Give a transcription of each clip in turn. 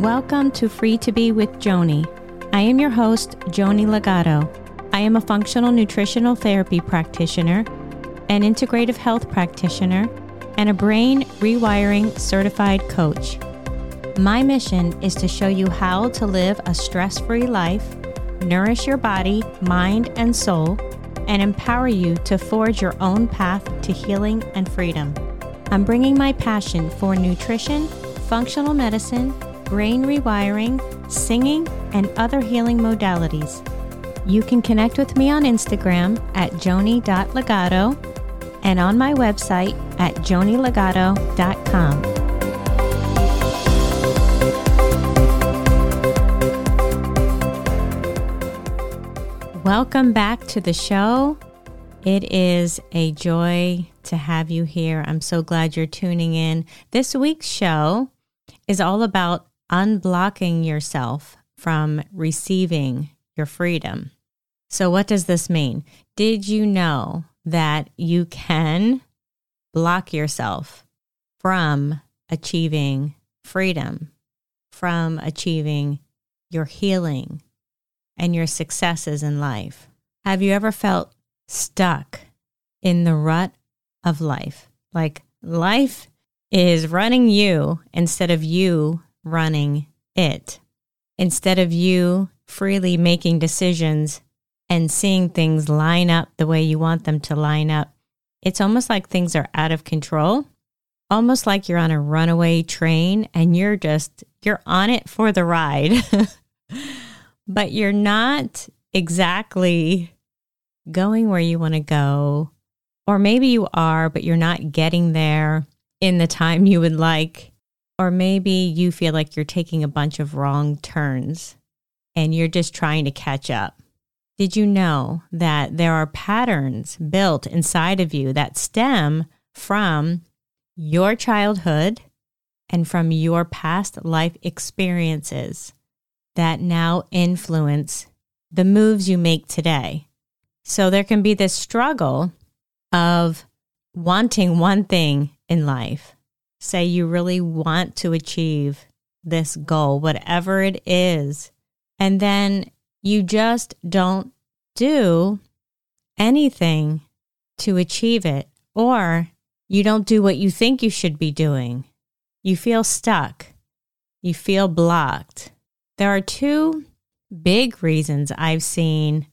Welcome to Free to Be with Joni. I am your host, Joni Legato. I am a functional nutritional therapy practitioner, an integrative health practitioner, and a brain rewiring certified coach. My mission is to show you how to live a stress free life, nourish your body, mind, and soul, and empower you to forge your own path to healing and freedom. I'm bringing my passion for nutrition, functional medicine, brain rewiring, singing, and other healing modalities. You can connect with me on Instagram at joni.legato and on my website at jonilegato.com. Welcome back to the show. It is a joy to have you here. I'm so glad you're tuning in. This week's show is all about unblocking yourself from receiving your freedom. So, what does this mean? Did you know that you can block yourself from achieving freedom, from achieving your healing and your successes in life? Have you ever felt stuck in the rut of life? Like life is running you instead of you running it. Instead of you freely making decisions and seeing things line up the way you want them to line up, it's almost like things are out of control, almost like you're on a runaway train and you're just, you're on it for the ride, but you're not exactly going where you want to go. Or maybe you are, but you're not getting there in the time you would like or maybe you feel like you're taking a bunch of wrong turns and you're just trying to catch up. Did you know that there are patterns built inside of you that stem from your childhood and from your past life experiences that now influence the moves you make today? So there can be this struggle of wanting one thing in life say you really want to achieve this goal, whatever it is, and then you just don't do anything to achieve it, or you don't do what you think you should be doing. You feel stuck. You feel blocked. There are two big reasons I've seen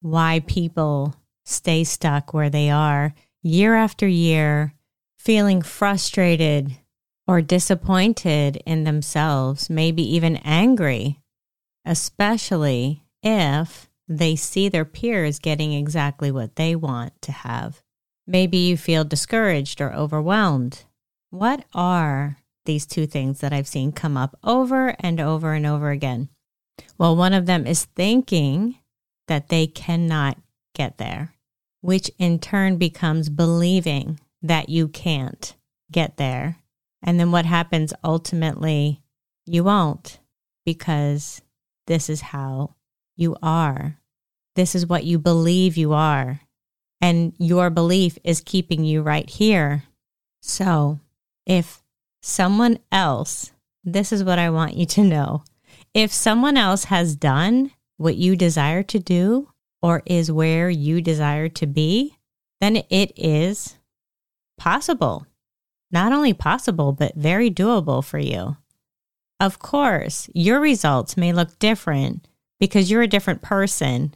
why people stay stuck where they are year after year feeling frustrated or disappointed in themselves, maybe even angry, especially if they see their peers getting exactly what they want to have. Maybe you feel discouraged or overwhelmed. What are these two things that I've seen come up over and over and over again? Well, one of them is thinking that they cannot get there, which in turn becomes believing that you can't get there. And then what happens ultimately? You won't because this is how you are. This is what you believe you are. And your belief is keeping you right here. So if someone else, this is what I want you to know. If someone else has done what you desire to do or is where you desire to be, then it is possible. Not only possible, but very doable for you. Of course, your results may look different because you're a different person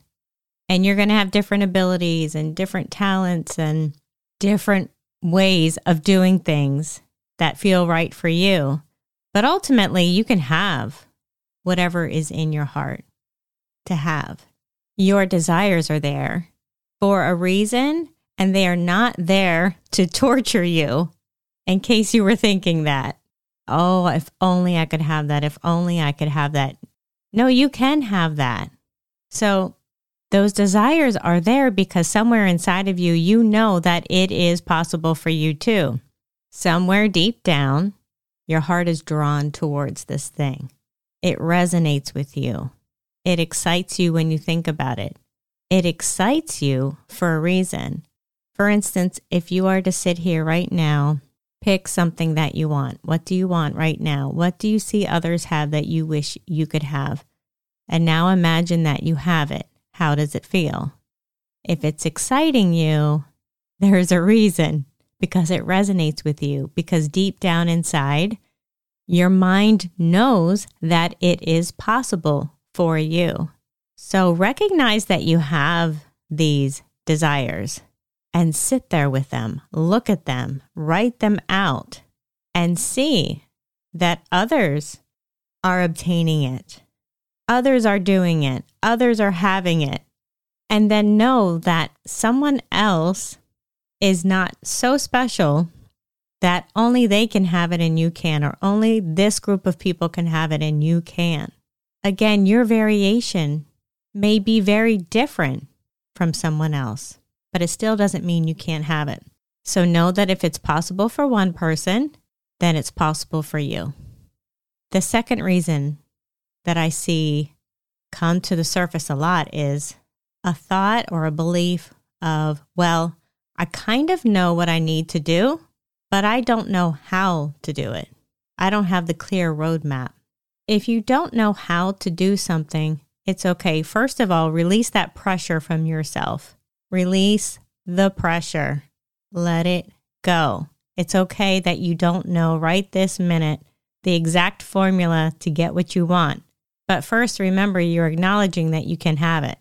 and you're going to have different abilities and different talents and different ways of doing things that feel right for you. But ultimately, you can have whatever is in your heart to have. Your desires are there for a reason and they are not there to torture you. In case you were thinking that, oh, if only I could have that, if only I could have that. No, you can have that. So those desires are there because somewhere inside of you, you know that it is possible for you too. Somewhere deep down, your heart is drawn towards this thing. It resonates with you. It excites you when you think about it. It excites you for a reason. For instance, if you are to sit here right now, Pick something that you want. What do you want right now? What do you see others have that you wish you could have? And now imagine that you have it. How does it feel? If it's exciting you, there's a reason because it resonates with you, because deep down inside, your mind knows that it is possible for you. So recognize that you have these desires and sit there with them, look at them, write them out, and see that others are obtaining it. Others are doing it. Others are having it. And then know that someone else is not so special that only they can have it and you can, or only this group of people can have it and you can. Again, your variation may be very different from someone else but it still doesn't mean you can't have it. So know that if it's possible for one person, then it's possible for you. The second reason that I see come to the surface a lot is a thought or a belief of, well, I kind of know what I need to do, but I don't know how to do it. I don't have the clear roadmap. If you don't know how to do something, it's okay. First of all, release that pressure from yourself. Release the pressure. Let it go. It's okay that you don't know right this minute the exact formula to get what you want. But first, remember you're acknowledging that you can have it.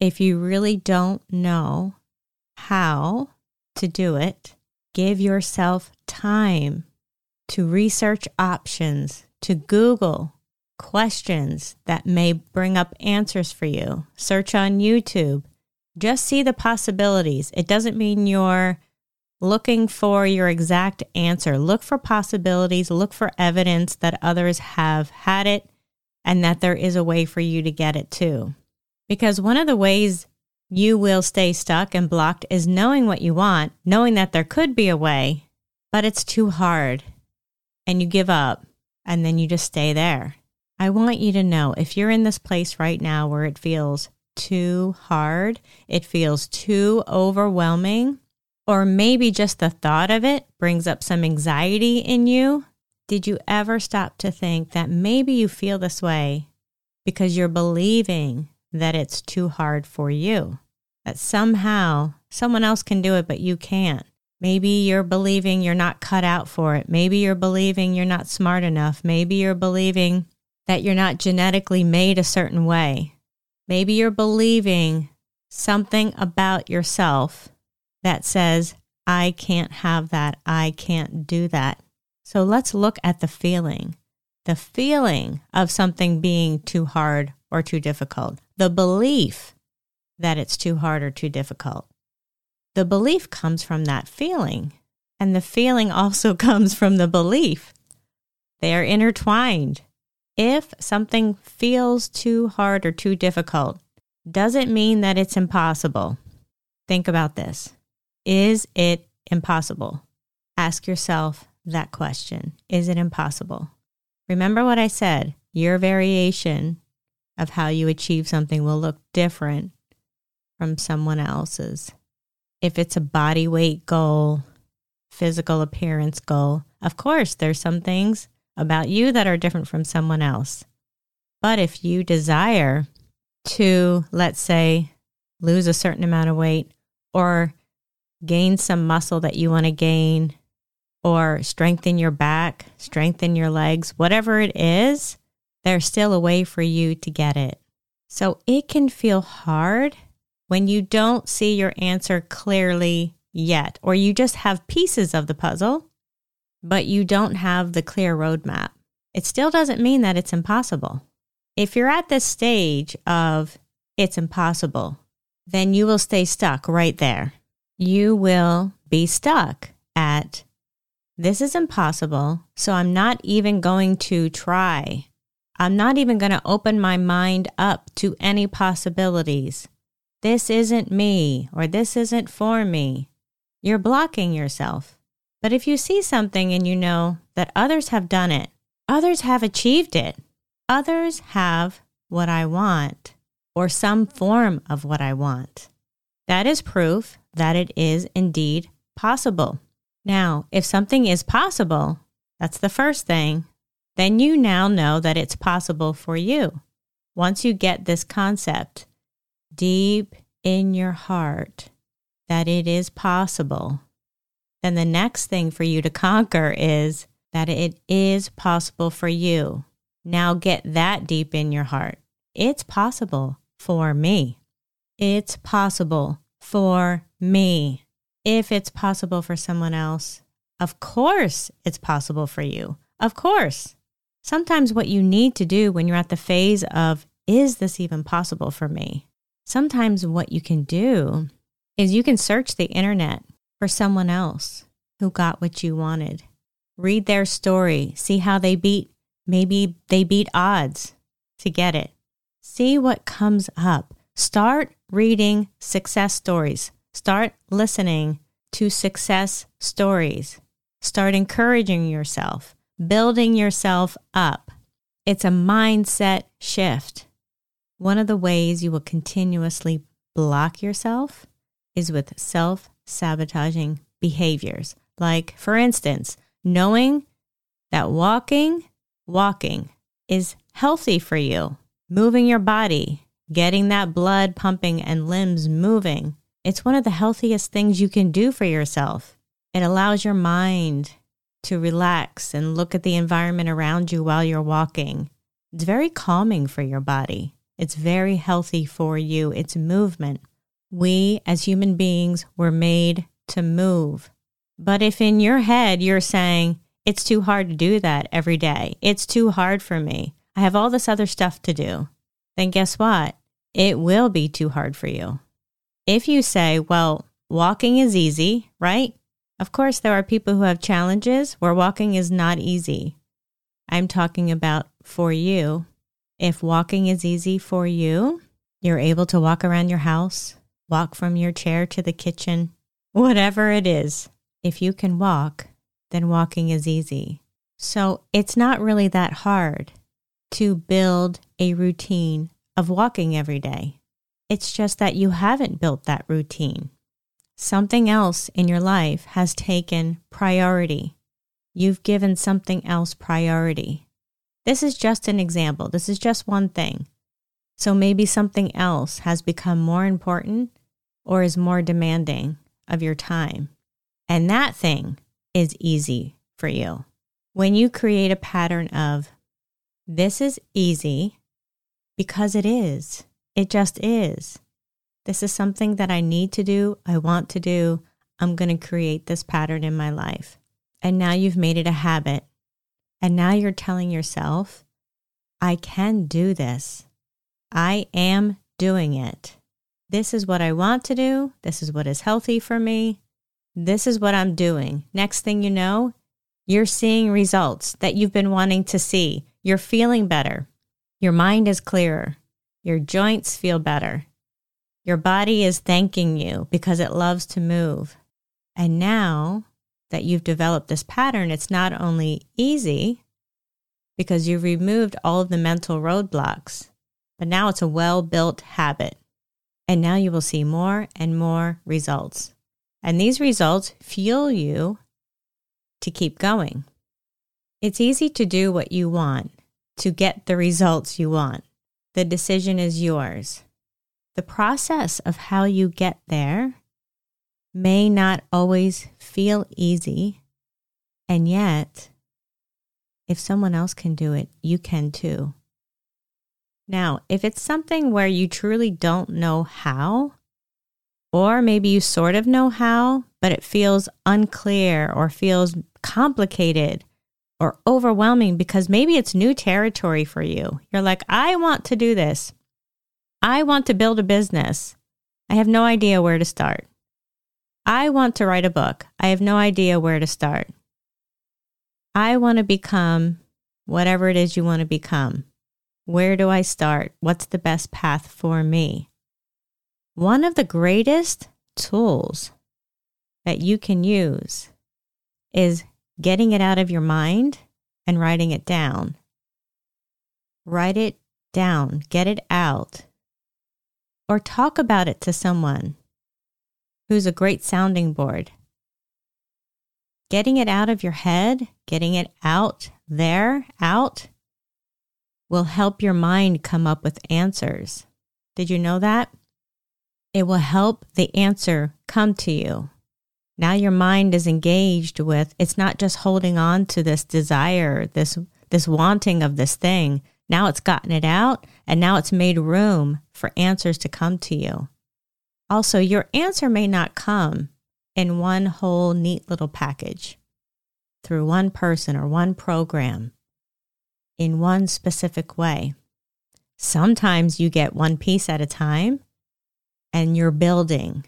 If you really don't know how to do it, give yourself time to research options, to Google questions that may bring up answers for you. Search on YouTube. Just see the possibilities. It doesn't mean you're looking for your exact answer. Look for possibilities, look for evidence that others have had it and that there is a way for you to get it too. Because one of the ways you will stay stuck and blocked is knowing what you want, knowing that there could be a way, but it's too hard and you give up and then you just stay there. I want you to know if you're in this place right now where it feels too hard, it feels too overwhelming, or maybe just the thought of it brings up some anxiety in you, did you ever stop to think that maybe you feel this way because you're believing that it's too hard for you? That somehow someone else can do it, but you can't. Maybe you're believing you're not cut out for it. Maybe you're believing you're not smart enough. Maybe you're believing that you're not genetically made a certain way. Maybe you're believing something about yourself that says, I can't have that. I can't do that. So let's look at the feeling the feeling of something being too hard or too difficult, the belief that it's too hard or too difficult. The belief comes from that feeling, and the feeling also comes from the belief. They are intertwined. If something feels too hard or too difficult, doesn't mean that it's impossible. Think about this. Is it impossible? Ask yourself that question. Is it impossible? Remember what I said. Your variation of how you achieve something will look different from someone else's. If it's a body weight goal, physical appearance goal, of course, there's some things about you that are different from someone else. But if you desire to, let's say, lose a certain amount of weight or gain some muscle that you want to gain or strengthen your back, strengthen your legs, whatever it is, there's still a way for you to get it. So it can feel hard when you don't see your answer clearly yet, or you just have pieces of the puzzle but you don't have the clear roadmap, it still doesn't mean that it's impossible. If you're at this stage of it's impossible, then you will stay stuck right there. You will be stuck at this is impossible, so I'm not even going to try. I'm not even going to open my mind up to any possibilities. This isn't me, or this isn't for me. You're blocking yourself. But if you see something and you know that others have done it, others have achieved it, others have what I want or some form of what I want, that is proof that it is indeed possible. Now, if something is possible, that's the first thing, then you now know that it's possible for you. Once you get this concept deep in your heart that it is possible, then the next thing for you to conquer is that it is possible for you. Now get that deep in your heart. It's possible for me. It's possible for me. If it's possible for someone else, of course it's possible for you. Of course. Sometimes what you need to do when you're at the phase of, is this even possible for me? Sometimes what you can do is you can search the internet for someone else who got what you wanted. Read their story, see how they beat, maybe they beat odds to get it. See what comes up. Start reading success stories. Start listening to success stories. Start encouraging yourself, building yourself up. It's a mindset shift. One of the ways you will continuously block yourself is with self sabotaging behaviors. Like, for instance, knowing that walking, walking is healthy for you, moving your body, getting that blood pumping and limbs moving. It's one of the healthiest things you can do for yourself. It allows your mind to relax and look at the environment around you while you're walking. It's very calming for your body. It's very healthy for you. It's movement. We, as human beings, were made to move. But if in your head you're saying, it's too hard to do that every day, it's too hard for me, I have all this other stuff to do, then guess what? It will be too hard for you. If you say, well, walking is easy, right? Of course, there are people who have challenges where walking is not easy. I'm talking about for you. If walking is easy for you, you're able to walk around your house, walk from your chair to the kitchen, whatever it is. If you can walk, then walking is easy. So it's not really that hard to build a routine of walking every day. It's just that you haven't built that routine. Something else in your life has taken priority. You've given something else priority. This is just an example. This is just one thing. So maybe something else has become more important or is more demanding of your time. And that thing is easy for you. When you create a pattern of, this is easy because it is, it just is. This is something that I need to do, I want to do. I'm going to create this pattern in my life. And now you've made it a habit. And now you're telling yourself, I can do this. I am doing it. This is what I want to do. This is what is healthy for me. This is what I'm doing. Next thing you know, you're seeing results that you've been wanting to see. You're feeling better. Your mind is clearer. Your joints feel better. Your body is thanking you because it loves to move. And now that you've developed this pattern, it's not only easy because you've removed all of the mental roadblocks, but now it's a well built habit. And now you will see more and more results. And these results fuel you to keep going. It's easy to do what you want, to get the results you want. The decision is yours. The process of how you get there may not always feel easy, and yet, if someone else can do it, you can too. Now, if it's something where you truly don't know how, or maybe you sort of know how, but it feels unclear or feels complicated or overwhelming because maybe it's new territory for you. You're like, I want to do this. I want to build a business. I have no idea where to start. I want to write a book. I have no idea where to start. I want to become whatever it is you want to become. Where do I start? What's the best path for me? One of the greatest tools that you can use is getting it out of your mind and writing it down. Write it down, get it out, or talk about it to someone who's a great sounding board. Getting it out of your head, getting it out there, out, will help your mind come up with answers. Did you know that? It will help the answer come to you. Now your mind is engaged with it's not just holding on to this desire, this this wanting of this thing. Now it's gotten it out and now it's made room for answers to come to you. Also, your answer may not come in one whole neat little package through one person or one program in one specific way. Sometimes you get one piece at a time and you're building.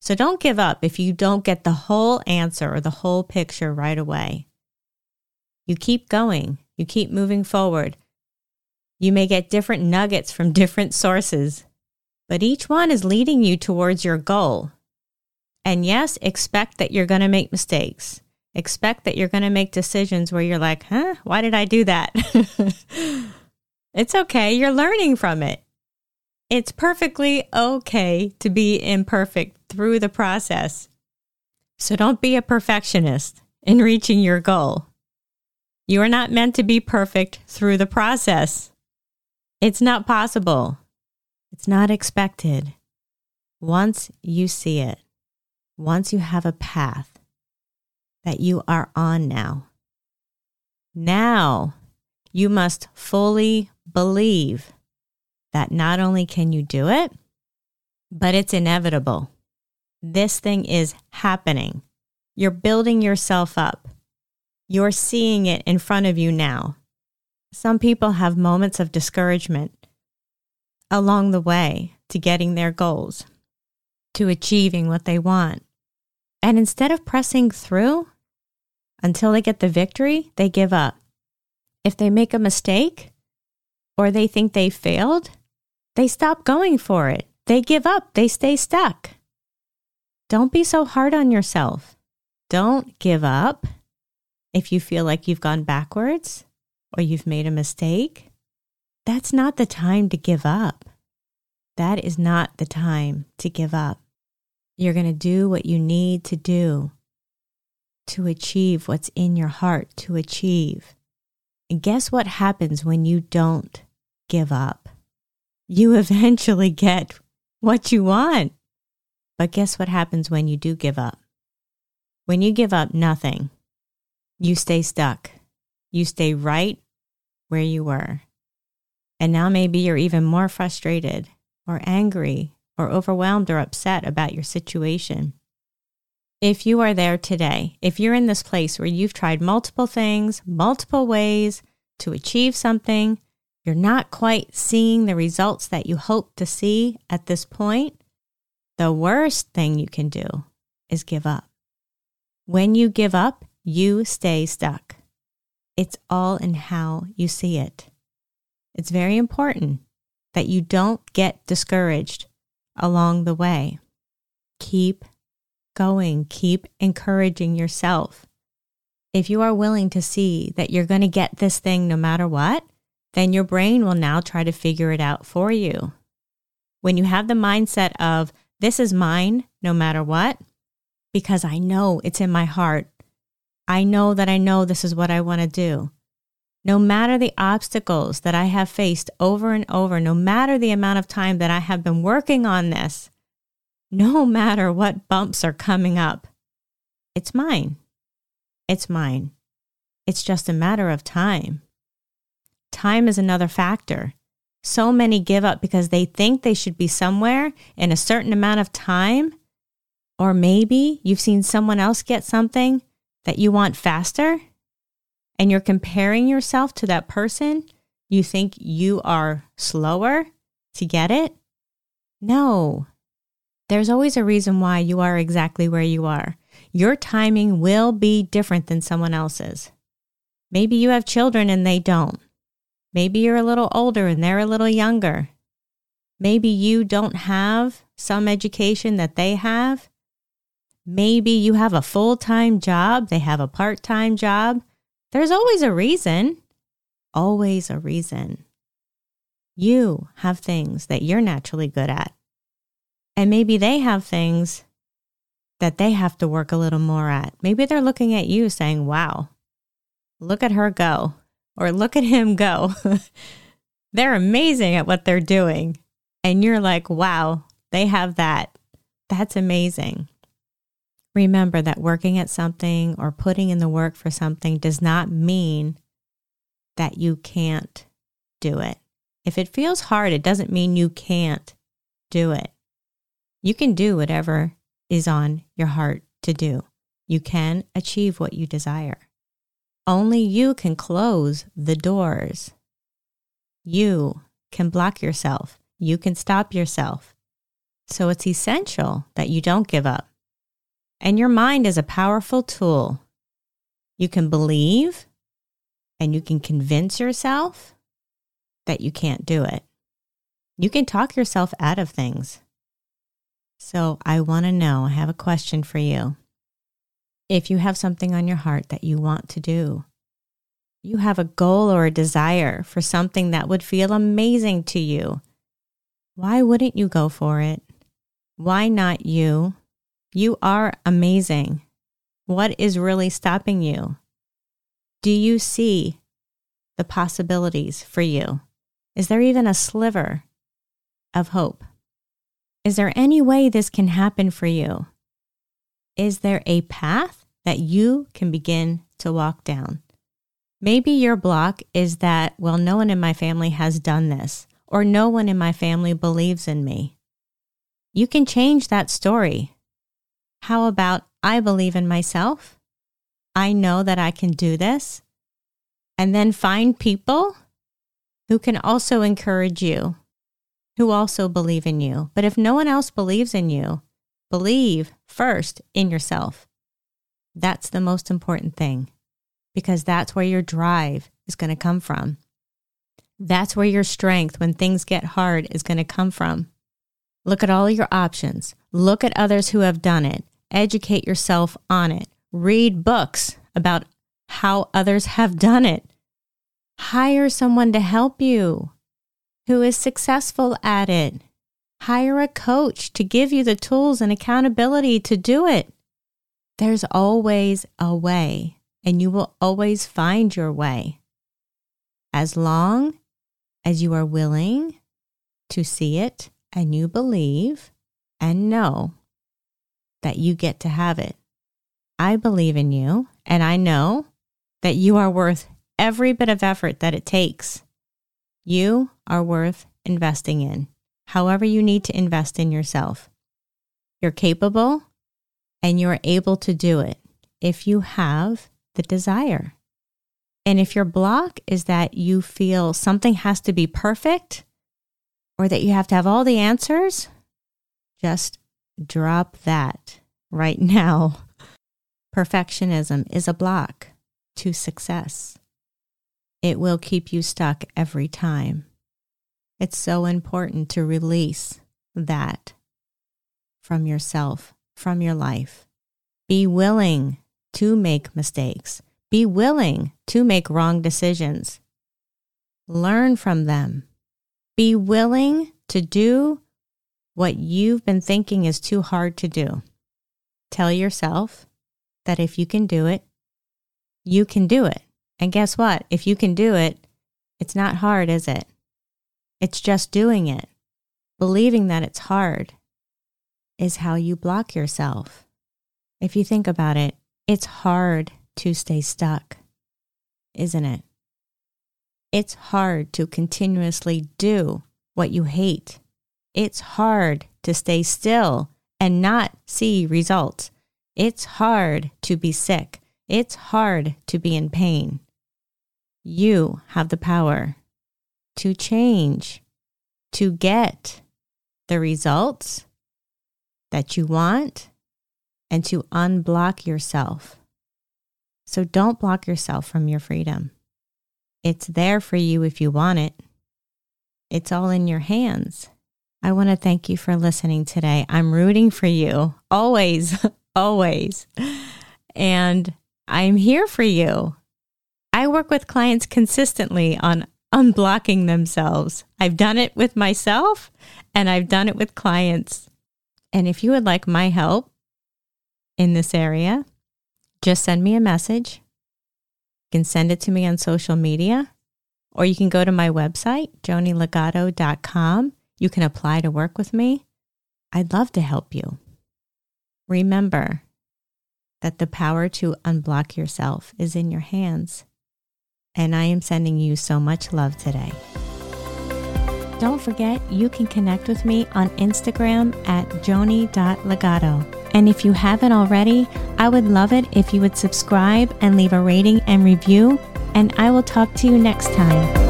So don't give up if you don't get the whole answer or the whole picture right away. You keep going, you keep moving forward. You may get different nuggets from different sources, but each one is leading you towards your goal. And yes, expect that you're going to make mistakes. Expect that you're going to make decisions where you're like, huh, why did I do that? it's okay. You're learning from it. It's perfectly okay to be imperfect through the process. So don't be a perfectionist in reaching your goal. You are not meant to be perfect through the process. It's not possible. It's not expected. Once you see it, once you have a path that you are on now, now you must fully believe that not only can you do it, but it's inevitable. This thing is happening. You're building yourself up. You're seeing it in front of you now. Some people have moments of discouragement along the way to getting their goals, to achieving what they want. And instead of pressing through until they get the victory, they give up. If they make a mistake or they think they failed, they stop going for it. They give up. They stay stuck. Don't be so hard on yourself. Don't give up if you feel like you've gone backwards or you've made a mistake. That's not the time to give up. That is not the time to give up. You're going to do what you need to do to achieve what's in your heart to achieve. And guess what happens when you don't give up? You eventually get what you want. But guess what happens when you do give up? When you give up nothing, you stay stuck. You stay right where you were. And now maybe you're even more frustrated or angry or overwhelmed or upset about your situation. If you are there today, if you're in this place where you've tried multiple things, multiple ways to achieve something, you're not quite seeing the results that you hope to see at this point, the worst thing you can do is give up. When you give up, you stay stuck. It's all in how you see it. It's very important that you don't get discouraged along the way. Keep going, keep encouraging yourself. If you are willing to see that you're going to get this thing no matter what, then your brain will now try to figure it out for you. When you have the mindset of, this is mine no matter what, because I know it's in my heart. I know that I know this is what I want to do. No matter the obstacles that I have faced over and over, no matter the amount of time that I have been working on this, no matter what bumps are coming up, it's mine. It's mine. It's just a matter of time. Time is another factor. So many give up because they think they should be somewhere in a certain amount of time. Or maybe you've seen someone else get something that you want faster and you're comparing yourself to that person, you think you are slower to get it? No. There's always a reason why you are exactly where you are. Your timing will be different than someone else's. Maybe you have children and they don't. Maybe you're a little older and they're a little younger. Maybe you don't have some education that they have. Maybe you have a full time job, they have a part time job. There's always a reason. Always a reason. You have things that you're naturally good at. And maybe they have things that they have to work a little more at. Maybe they're looking at you saying, wow, look at her go, or look at him go. they're amazing at what they're doing. And you're like, wow, they have that. That's amazing. Remember that working at something or putting in the work for something does not mean that you can't do it. If it feels hard, it doesn't mean you can't do it. You can do whatever is on your heart to do. You can achieve what you desire. Only you can close the doors. You can block yourself. You can stop yourself. So it's essential that you don't give up. And your mind is a powerful tool. You can believe and you can convince yourself that you can't do it. You can talk yourself out of things. So I want to know, I have a question for you. If you have something on your heart that you want to do, you have a goal or a desire for something that would feel amazing to you, why wouldn't you go for it? Why not you? You are amazing. What is really stopping you? Do you see the possibilities for you? Is there even a sliver of hope? Is there any way this can happen for you? Is there a path that you can begin to walk down? Maybe your block is that, well, no one in my family has done this, or no one in my family believes in me. You can change that story. How about I believe in myself? I know that I can do this. And then find people who can also encourage you who also believe in you. But if no one else believes in you, believe first in yourself. That's the most important thing because that's where your drive is going to come from. That's where your strength when things get hard is going to come from. Look at all your options. Look at others who have done it. Educate yourself on it. Read books about how others have done it. Hire someone to help you who is successful at it. Hire a coach to give you the tools and accountability to do it. There's always a way, and you will always find your way. As long as you are willing to see it and you believe and know that you get to have it. I believe in you, and I know that you are worth every bit of effort that it takes you are worth investing in, however, you need to invest in yourself. You're capable and you're able to do it if you have the desire. And if your block is that you feel something has to be perfect or that you have to have all the answers, just drop that right now. Perfectionism is a block to success it will keep you stuck every time. It's so important to release that from yourself, from your life. Be willing to make mistakes. Be willing to make wrong decisions. Learn from them. Be willing to do what you've been thinking is too hard to do. Tell yourself that if you can do it, you can do it. And guess what? If you can do it, it's not hard, is it? It's just doing it. Believing that it's hard is how you block yourself. If you think about it, it's hard to stay stuck, isn't it? It's hard to continuously do what you hate. It's hard to stay still and not see results. It's hard to be sick. It's hard to be in pain. You have the power to change, to get the results that you want, and to unblock yourself. So don't block yourself from your freedom. It's there for you if you want it. It's all in your hands. I want to thank you for listening today. I'm rooting for you always, always. And I'm here for you. I work with clients consistently on unblocking themselves. I've done it with myself and I've done it with clients. And if you would like my help, in this area, just send me a message. You can send it to me on social media, or you can go to my website, jonilegato.com. You can apply to work with me. I'd love to help you. Remember that the power to unblock yourself is in your hands. And I am sending you so much love today. Don't forget, you can connect with me on Instagram at joni.legato. And if you haven't already, I would love it if you would subscribe and leave a rating and review. And I will talk to you next time.